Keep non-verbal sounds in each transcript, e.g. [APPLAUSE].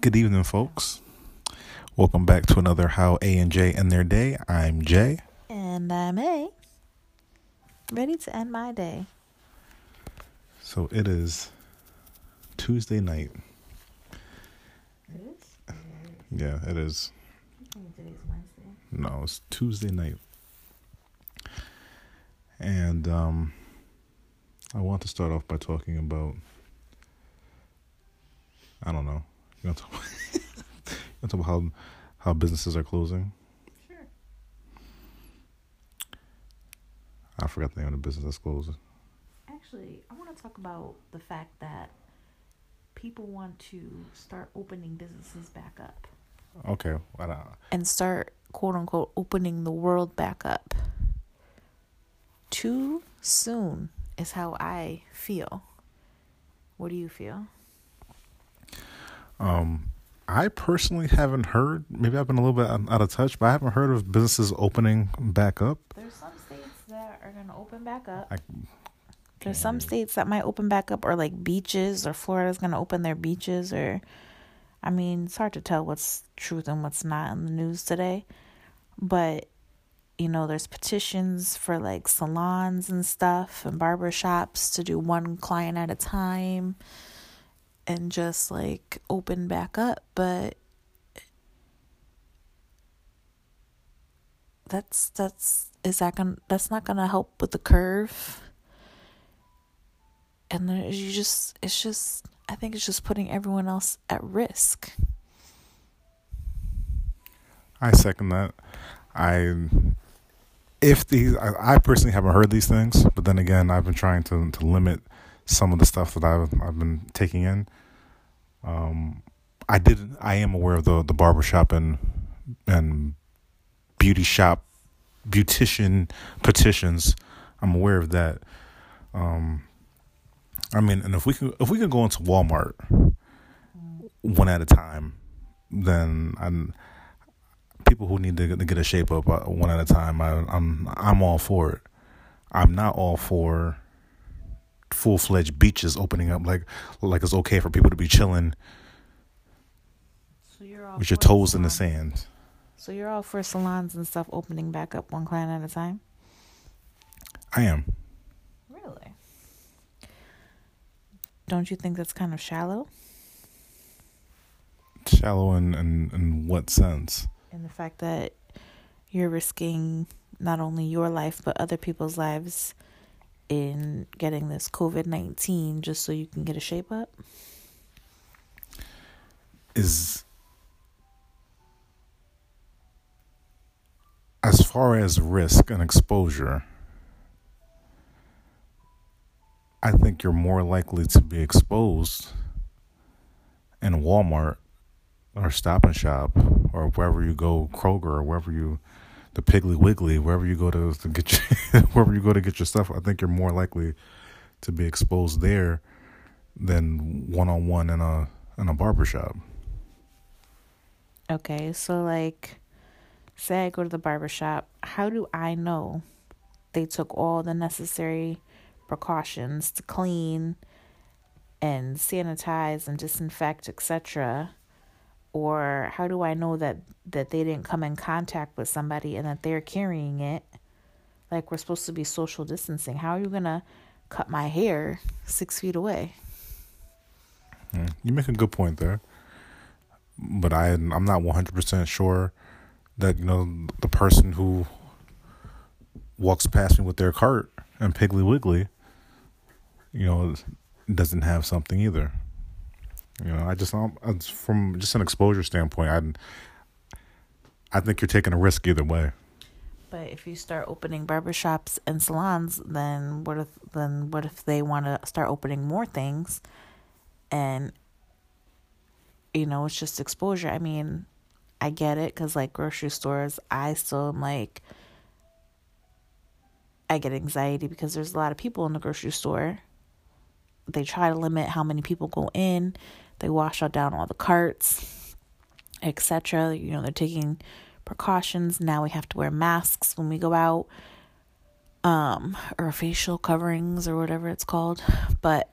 Good evening, folks. Welcome back to another How A and J End Their Day. I'm Jay. And I'm A. Ready to end my day. So it is Tuesday night. It is? Yeah, it is. Today's Wednesday. No, it's Tuesday night. And um I want to start off by talking about I don't know. You want to talk, [LAUGHS] you want to talk about how how businesses are closing? Sure. I forgot the name of the business that's closing. Actually, I want to talk about the fact that people want to start opening businesses back up Okay, I don't, and start, quote unquote, opening the world back up. Too soon is how I feel. What do you feel? Um, I personally haven't heard. Maybe I've been a little bit out out of touch, but I haven't heard of businesses opening back up. There's some states that are going to open back up. I, There's some states that might open back up, or like beaches, or Florida's going to open their beaches, or I mean, it's hard to tell what's truth and what's not in the news today. But you know, there's petitions for like salons and stuff and barber shops to do one client at a time and just like open back up. But that's that's is that gonna that's not gonna help with the curve and you just it's just i think it's just putting everyone else at risk I second that. I if these I, I personally haven't heard these things, but then again, I've been trying to to limit some of the stuff that I've I've been taking in. Um, I did I am aware of the the barbershop and and beauty shop beautician petitions. I'm aware of that. Um, I mean, and if we can if we can go into Walmart one at a time, then I'm people who need to, to get a shape up uh, one at a time. I, I'm I'm all for it. I'm not all for full fledged beaches opening up like like it's okay for people to be chilling so you're all with your toes in the sand. so you're all for salons and stuff opening back up one client at a time I am. really don't you think that's kind of shallow Shallow in, in, in what sense? in the fact that you're risking not only your life but other people's lives in getting this covid-19 just so you can get a shape up Is as far as risk and exposure, I think you're more likely to be exposed in Walmart or Stop and Shop or wherever you go, Kroger or wherever you, the Piggly Wiggly, wherever you go to, to get your, [LAUGHS] wherever you go to get your stuff. I think you're more likely to be exposed there than one on one in a in a barber shop. Okay, so like, say I go to the barber shop, how do I know they took all the necessary precautions to clean and sanitize and disinfect, etc.? Or how do I know that that they didn't come in contact with somebody and that they're carrying it? Like we're supposed to be social distancing. How are you gonna cut my hair six feet away? You make a good point there, but I I'm not 100 percent sure that you know the person who walks past me with their cart and Piggly Wiggly, you know, doesn't have something either. You know, I just um, it's from just an exposure standpoint, I I think you're taking a risk either way. But if you start opening barbershops and salons, then what if then what if they want to start opening more things and you know, it's just exposure. I mean, I get it cuz like grocery stores, I still am like I get anxiety because there's a lot of people in the grocery store they try to limit how many people go in. They wash out down all the carts, etc. You know, they're taking precautions. Now we have to wear masks when we go out. Um, or facial coverings or whatever it's called. But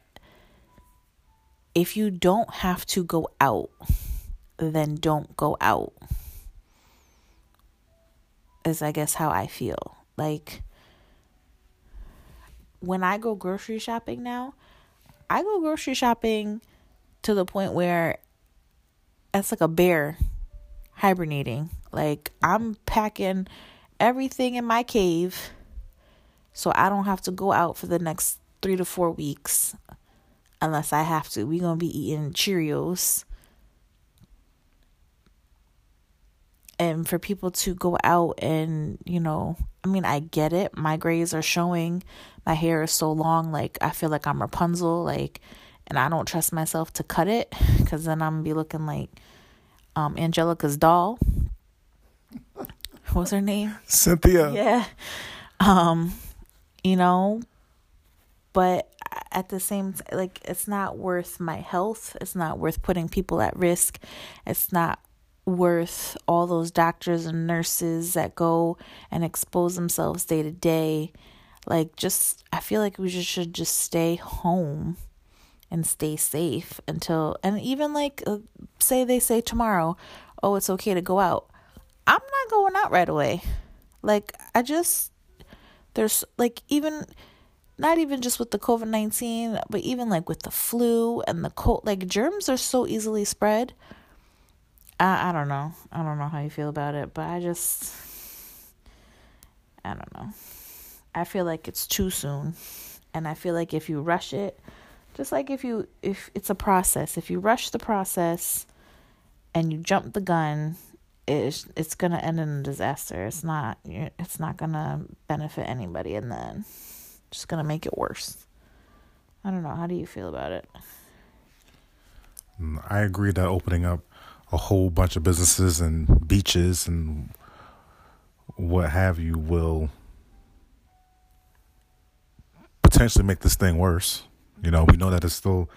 if you don't have to go out, then don't go out. Is I guess how I feel. Like when I go grocery shopping now, I go grocery shopping to the point where that's like a bear hibernating. Like I'm packing everything in my cave so I don't have to go out for the next 3 to 4 weeks unless I have to. We're to be eating Cheerios. And for people to go out and, you know, I mean, I get it. My grays are showing. My hair is so long. Like, I feel like I'm Rapunzel. Like, and I don't trust myself to cut it [LAUGHS] because then I'm to be looking like um, Angelica's doll. What's her name? Cynthia. Yeah. Um, you know, but at the same t- like it's not worth my health it's not worth putting people at risk it's not worth all those doctors and nurses that go and expose themselves day to day. Like just i feel like we just should just stay home and stay safe until and even like uh, say they say tomorrow oh it's okay to go out. I'm not going out right away. Like i just there's like even not even just with the COVID 19, but even like with the flu and the cold, like germs are so easily spread. I, I don't know. I don't know how you feel about it, but I just, I don't know. I feel like it's too soon. And I feel like if you rush it, just like if you, if it's a process, if you rush the process and you jump the gun, it's, it's going to end in a disaster. It's not, it's not going to benefit anybody in the end just gonna make it worse. I don't know. How do you feel about it? Mm, I agree that opening up a whole bunch of businesses and beaches and what have you will potentially make this thing worse. You know, we know that it's still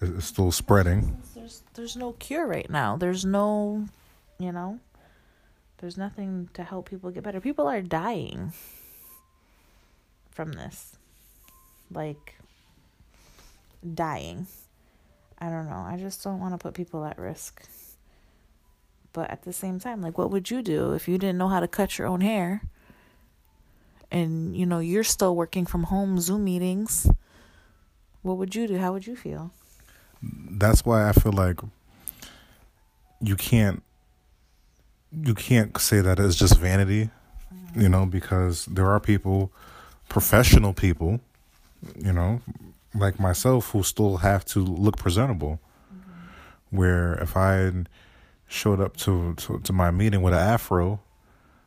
it's still spreading. There's there's no cure right now. There's no, you know, there's nothing to help people get better. People are dying from this like dying. I don't know. I just don't want to put people at risk. But at the same time, like what would you do if you didn't know how to cut your own hair? And you know, you're still working from home Zoom meetings. What would you do? How would you feel? That's why I feel like you can't you can't say that it's just vanity, mm-hmm. you know, because there are people, professional people you know, like myself who still have to look presentable. Mm-hmm. Where if I showed up to, to, to my meeting with an afro,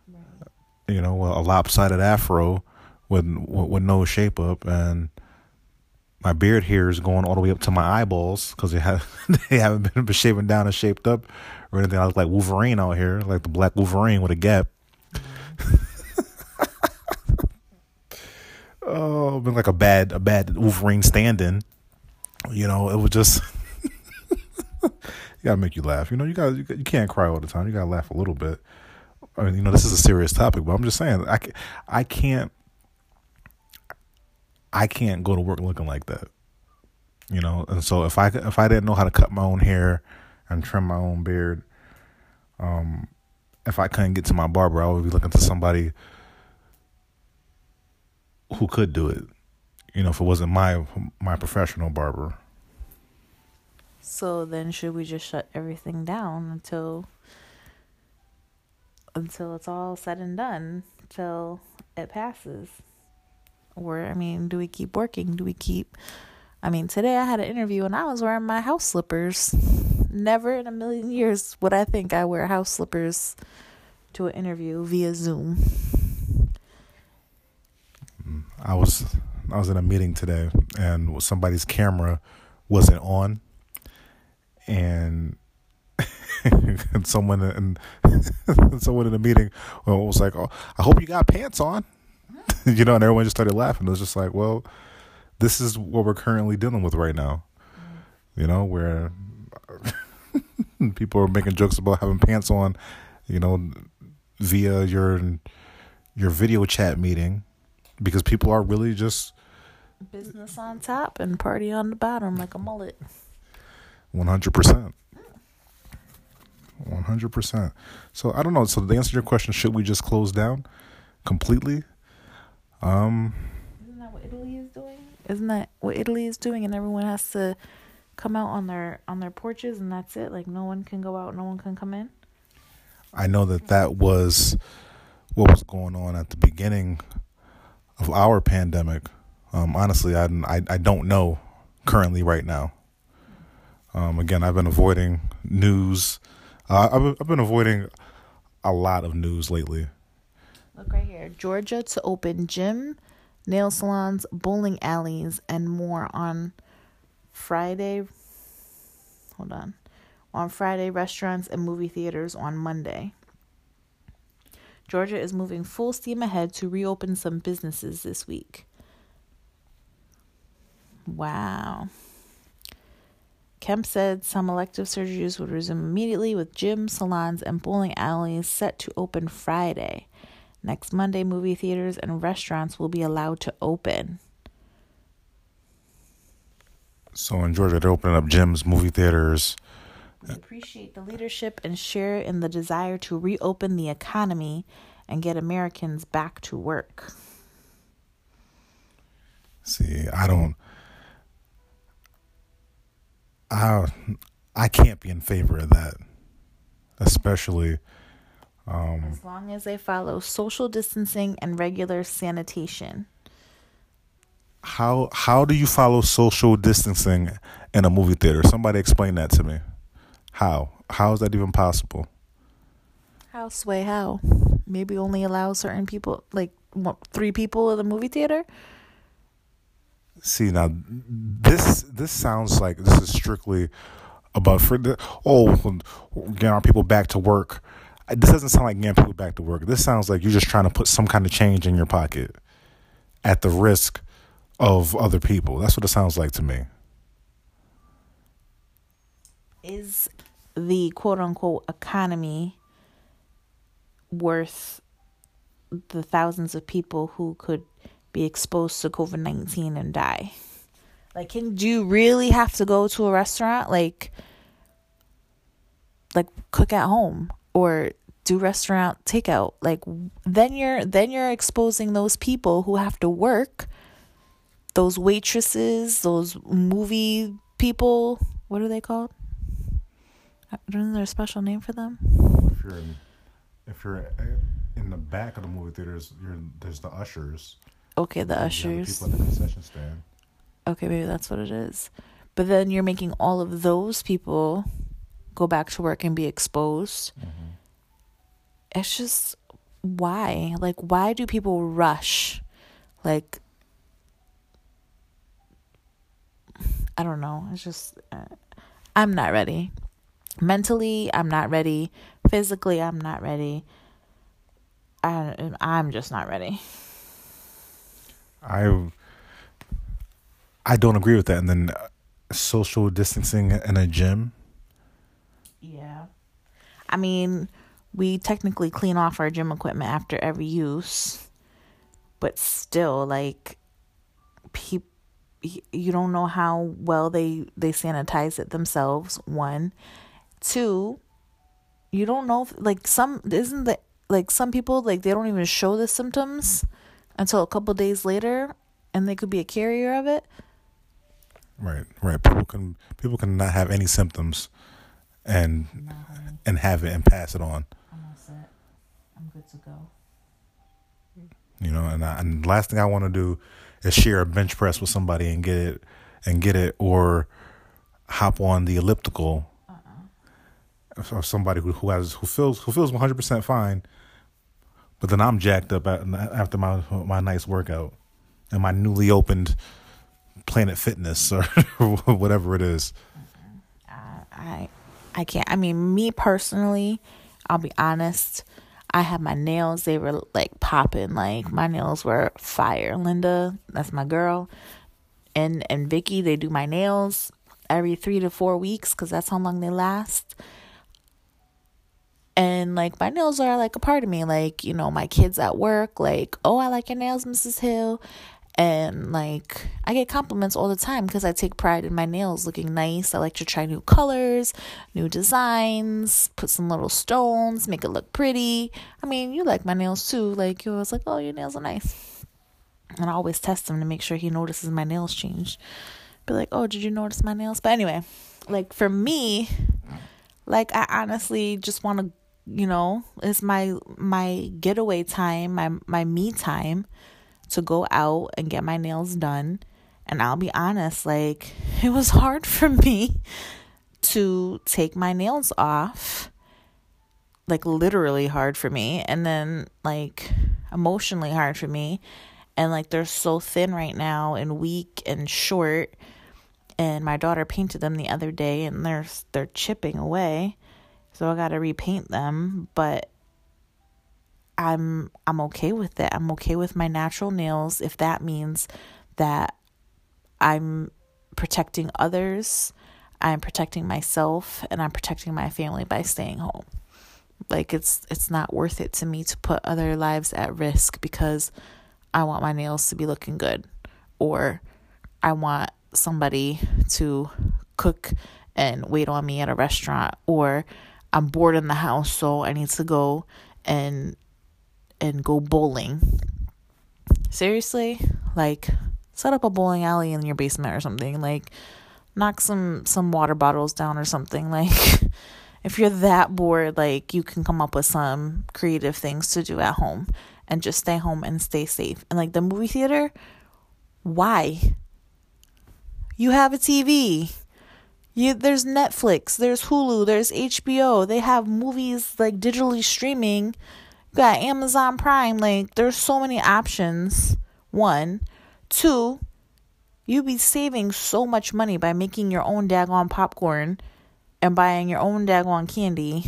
right. you know, a lopsided afro with with no shape up, and my beard here is going all the way up to my eyeballs because they have [LAUGHS] they haven't been shaven down and shaped up or anything. I look like Wolverine out here, like the black Wolverine with a gap. [LAUGHS] Oh, been like a bad a bad Wolverine stand-in. You know, it was just [LAUGHS] you gotta make you laugh. You know, you got you can't cry all the time. You gotta laugh a little bit. I mean, you know, this is a serious topic, but I'm just saying, I can, I can't I can't go to work looking like that. You know, and so if I if I didn't know how to cut my own hair and trim my own beard, um, if I couldn't get to my barber, I would be looking to somebody who could do it. You know, if it wasn't my my professional barber. So then, should we just shut everything down until until it's all said and done, till it passes? Or I mean, do we keep working? Do we keep? I mean, today I had an interview and I was wearing my house slippers. Never in a million years would I think I wear house slippers to an interview via Zoom. Mm, I was I was in a meeting today and somebody's camera wasn't on and [LAUGHS] and someone in [LAUGHS] someone in the meeting was like, "Oh, I hope you got pants on," [LAUGHS] you know, and everyone just started laughing. It was just like, well, this is what we're currently dealing with right now. You know, where people are making jokes about having pants on, you know, via your your video chat meeting because people are really just business on top and party on the bottom like a mullet. 100%. 100%. So I don't know. So to answer your question, should we just close down completely? Um Isn't that what Italy is doing? Isn't that what Italy is doing and everyone has to come out on their on their porches and that's it? Like no one can go out, no one can come in? I know that that was what was going on at the beginning of our pandemic. Um, honestly, I, I, I don't know currently right now. Um, again, I've been avoiding news. Uh, I've, I've been avoiding a lot of news lately. Look right here Georgia to open gym, nail salons, bowling alleys, and more on Friday. Hold on. On Friday, restaurants and movie theaters on Monday. Georgia is moving full steam ahead to reopen some businesses this week. Wow. Kemp said some elective surgeries would resume immediately with gyms, salons, and bowling alleys set to open Friday. Next Monday, movie theaters and restaurants will be allowed to open. So in Georgia, they're opening up gyms, movie theaters. We appreciate the leadership and share in the desire to reopen the economy and get Americans back to work. See, I don't. I I can't be in favor of that, especially. Um, as long as they follow social distancing and regular sanitation. How how do you follow social distancing in a movie theater? Somebody explain that to me. How how is that even possible? How sway how? Maybe only allow certain people, like what, three people in the movie theater. See now, this this sounds like this is strictly about for the oh getting our people back to work. Uh, this doesn't sound like getting people back to work. This sounds like you're just trying to put some kind of change in your pocket at the risk of other people. That's what it sounds like to me. Is the quote unquote economy worth the thousands of people who could be exposed to COVID 19 and die? Like, can do you really have to go to a restaurant? Like, like cook at home or do restaurant takeout? Like then you're then you're exposing those people who have to work those waitresses those movie people. What are they called? Uh, isn't there a special name for them? If you're in, if you're uh, in the back of the movie theaters you're there's the ushers okay the ushers people at the concession stand okay maybe that's what it is but then you're making all of those people go back to work and be exposed mm-hmm it's just why? Like, why do people rush? Like, I don't know. It's just, uh, I'm not ready. Mentally, I'm not ready. Physically, I'm not ready. I, I'm just not ready. [LAUGHS] I I don't agree with that. And then uh, social distancing in a gym. Yeah. I mean, we technically clean off our gym equipment after every use, but still, like, people you don't know how well they they sanitize it themselves one two you don't know if, like some isn't that like some people like they don't even show the symptoms until a couple days later and they could be a carrier of it right right people can people can not have any symptoms and no, and have it and pass it on I'm all set. I'm good to go. You know, and I, and last thing I want to do is share a bench press with somebody and get it and get it or hop on the elliptical uh-uh. of somebody who, who has who feels who feels 100% fine but then I'm jacked up after my my nice workout and my newly opened Planet Fitness or [LAUGHS] whatever it is. Uh, I I can't. I mean, me personally, I'll be honest. I had my nails, they were like popping. Like my nails were fire. Linda, that's my girl. and and Vicky they do my nails every 3 to 4 weeks cuz that's how long they last. And like my nails are like a part of me like, you know, my kids at work like, "Oh, I like your nails, Mrs. Hill." And like I get compliments all the time because I take pride in my nails looking nice. I like to try new colors, new designs, put some little stones, make it look pretty. I mean, you like my nails too. Like you was like, "Oh, your nails are nice." And I always test him to make sure he notices my nails change Be like, oh, did you notice my nails? But anyway, like for me, like I honestly just want to, you know, it's my my getaway time, my my me time to go out and get my nails done. And I'll be honest, like [LAUGHS] it was hard for me to take my nails off. Like literally hard for me and then like emotionally hard for me and like they're so thin right now and weak and short and my daughter painted them the other day and they're they're chipping away so i got to repaint them but i'm i'm okay with it. I'm okay with my natural nails if that means that i'm protecting others i'm protecting myself and i'm protecting my family by staying home. Like it's it's not worth it to me to put other lives at risk because I want my nails to be looking good, or I want somebody to cook and wait on me at a restaurant, or I'm bored in the house, so I need to go and and go bowling. Seriously, like set up a bowling alley in your basement or something. Like knock some some water bottles down or something. [LAUGHS] Like if you're that bored, like you can come up with some creative things to do at home and just stay home and stay safe. And like the movie theater, why? You have a TV. You there's Netflix, there's Hulu, there's HBO. They have movies like digitally streaming. You got Amazon Prime. Like there's so many options. One, two, you'd be saving so much money by making your own daggone popcorn and buying your own daggone candy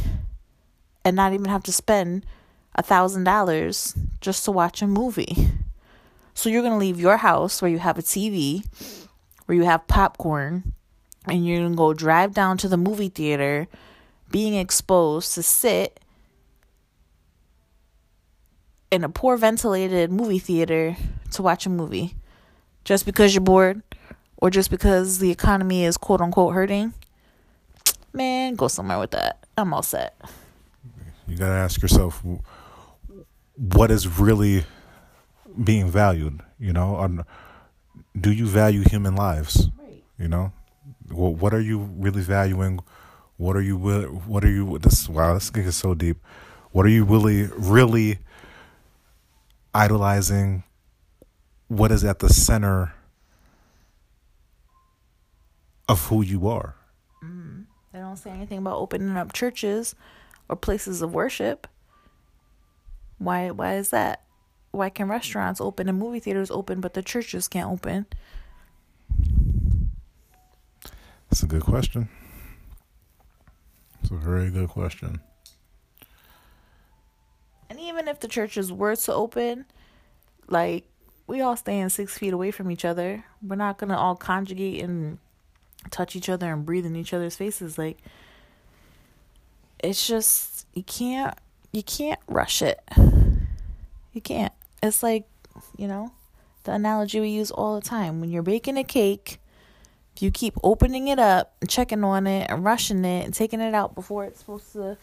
and not even have to spend a thousand dollars just to watch a movie. So you're gonna leave your house where you have a TV, where you have popcorn, and you're gonna go drive down to the movie theater, being exposed to sit in a poor ventilated movie theater to watch a movie just because you're bored or just because the economy is quote unquote hurting. Man, go somewhere with that. I'm all set. You got to ask yourself what is really being valued, you know? Do you value human lives? You know? Well, what are you really valuing? What are you what are you this wow, this is so deep. What are you really really idolizing? What is at the center of who you are? Mm. They don't say anything about opening up churches or places of worship. Why why is that? Why can restaurants open and movie theaters open but the churches can't open? That's a good question. It's a very good question. And even if the churches were to open, like we all staying six feet away from each other. We're not gonna all conjugate and touch each other and breathe in each other's faces. Like it's just you can't you can't rush it. You can't. It's like, you know, the analogy we use all the time. When you're baking a cake, if you keep opening it up and checking on it and rushing it and taking it out before it's supposed to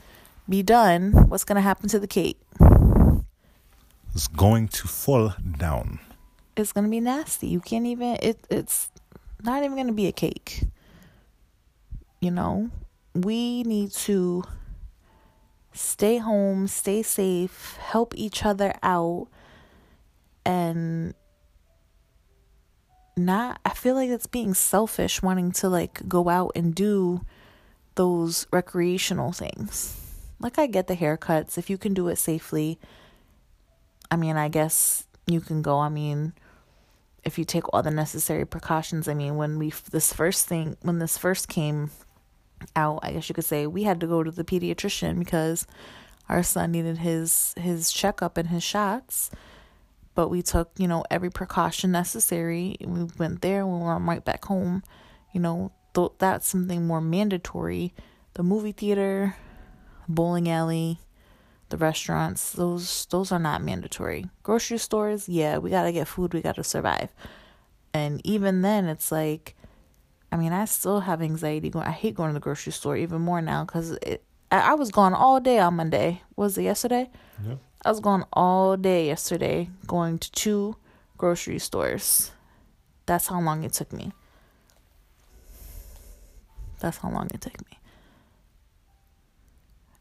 be done, what's going to happen to the cake? It's going to fall down. It's going to be nasty. You can't even it it's not even going to be a cake. You know, we need to stay home, stay safe, help each other out, and not, I feel like it's being selfish wanting to like go out and do those recreational things. Like, I get the haircuts. If you can do it safely, I mean, I guess you can go. I mean, if you take all the necessary precautions, I mean, when we, this first thing, when this first came out, I guess you could say, we had to go to the pediatrician because our son needed his his checkup and his shots. But we took, you know, every precaution necessary. We went there, we went right back home. You know, th- that's something more mandatory. The movie theater, bowling alley, the restaurants, those those are not mandatory. Grocery stores, yeah, we got to get food, we got to survive. And even then it's like I mean, I still have anxiety going. I hate going to the grocery store even more now cuz I, was gone all day on Monday. Was it yesterday? Yeah. I was gone all day yesterday going to two grocery stores. That's how long it took me. That's how long it took me.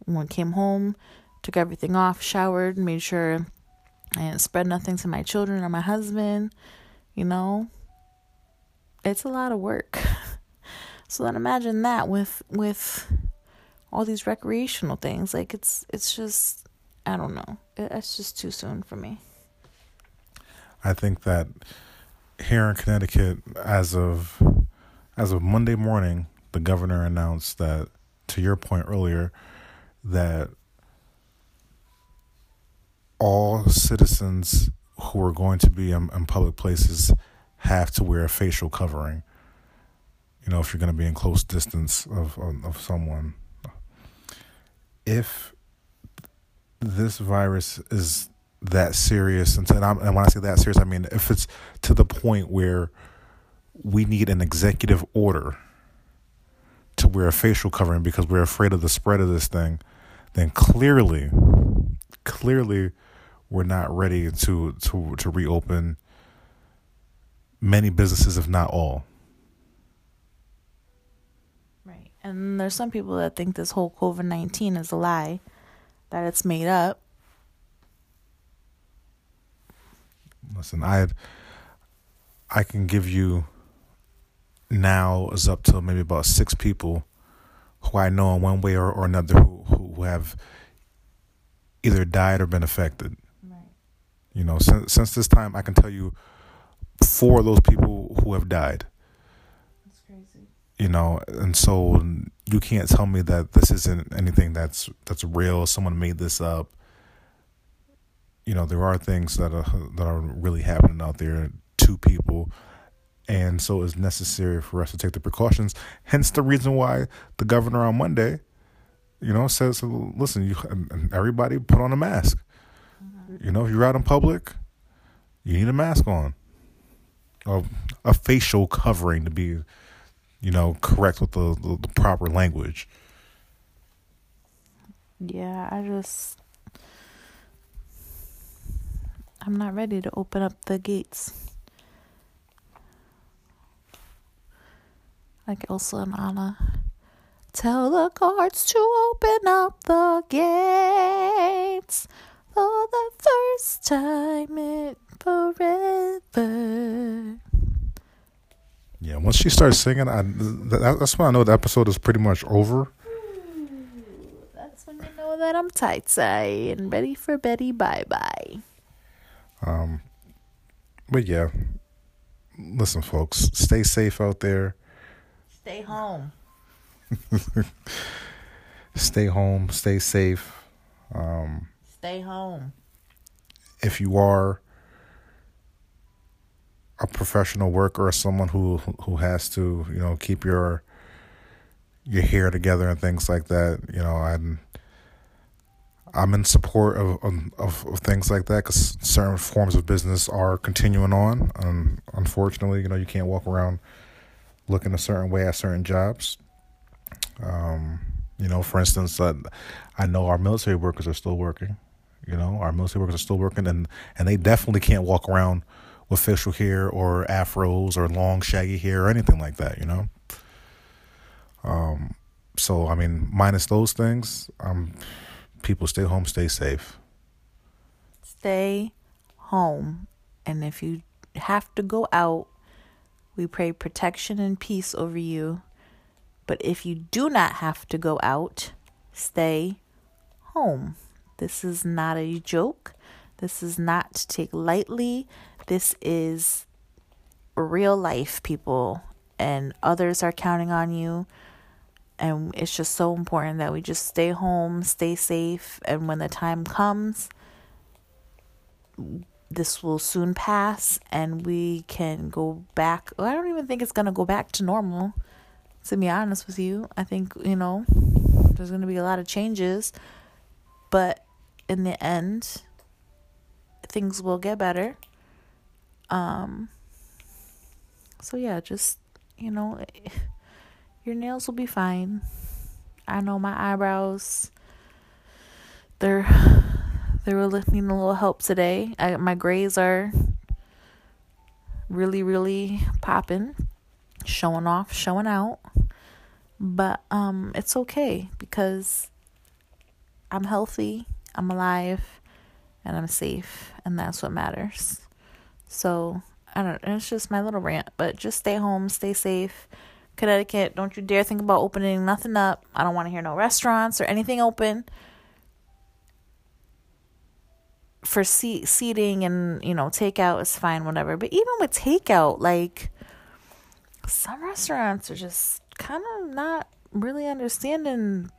When I came home, took everything off, showered, made sure I didn't spread nothing to my children or my husband. You know, it's a lot of work. [LAUGHS] so then imagine that with with all these recreational things. Like it's it's just I don't know. It's just too soon for me. I think that here in Connecticut, as of as of Monday morning, the governor announced that, to your point earlier, that all citizens who are going to be in, in public places have to wear a facial covering. You know, if you're going to be in close distance of, of, of someone, if this virus is that serious, and, and, and when I say that serious, I mean if it's to the point where we need an executive order to wear a facial covering because we're afraid of the spread of this thing, then clearly, clearly, we're not ready to to to reopen. Many businesses, if not all. Right, and there's some people that think this whole COVID nineteen is a lie, that it's made up. Listen, I I can give you now is up to maybe about six people who I know in one way or, or another who, who have either died or been affected. Right. You know, since since this time, I can tell you four of those people who have died. You know, and so you can't tell me that this isn't anything that's that's real. Someone made this up. You know, there are things that are that are really happening out there to people and so it's necessary for us to take the precautions. Hence the reason why the governor on Monday, you know, says, "Listen, you everybody put on a mask. Mm-hmm. You know, if you're out in public, you need a mask on, a, a facial covering to be, you know, correct with the, the, the proper language." Yeah, I just I'm not ready to open up the gates. like Elsa and Anna. Tell the guards to open up the gates for the first time in forever. Yeah, once she starts singing, I, that's when I know the episode is pretty much over. that's when you know that I'm tight side and ready for Betty bye bye. Um, but yeah, listen, folks, stay safe out there. Stay home. [LAUGHS] stay home. Stay safe. Um, stay home. If you are a professional worker or someone who who has to, you know, keep your your hair together and things like that, you know, I'm I'm in support of of, of things like that because certain forms of business are continuing on. Um, unfortunately, you know, you can't walk around looking a certain way at certain jobs. Um, you know, for instance, uh, I know our military workers are still working. You know, our military workers are still working, and and they definitely can't walk around with facial hair or afros or long shaggy hair or anything like that. You know. Um. So I mean, minus those things, um, people stay home, stay safe. Stay home, and if you have to go out, we pray protection and peace over you. But if you do not have to go out, stay home. This is not a joke. This is not to take lightly. This is real life, people. And others are counting on you. And it's just so important that we just stay home, stay safe. And when the time comes, this will soon pass and we can go back. I don't even think it's going to go back to normal, to be honest with you. I think, you know, there's going to be a lot of changes, but in the end, things will get better. Um, so yeah, just, you know, [LAUGHS] your nails will be fine. I know my eyebrows, they're [SIGHS] they were needing a little help today. I, my grays are really, really popping, showing off, showing out. But um, it's okay because I'm healthy, I'm alive, and I'm safe, and that's what matters. So I don't. It's just my little rant, but just stay home, stay safe. Connecticut, don't you dare think about opening nothing up. I don't want to hear no restaurants or anything open for seat seating and you know takeout is fine whatever but even with takeout like some restaurants are just kind of not really understanding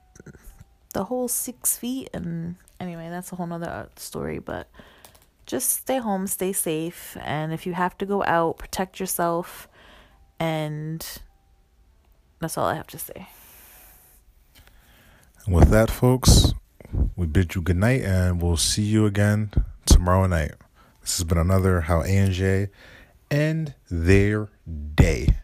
the whole six feet and anyway that's a whole nother uh, story but just stay home stay safe and if you have to go out protect yourself and that's all i have to say And with that folks we bid you good night and we'll see you again tomorrow night. This has been another How A and their day.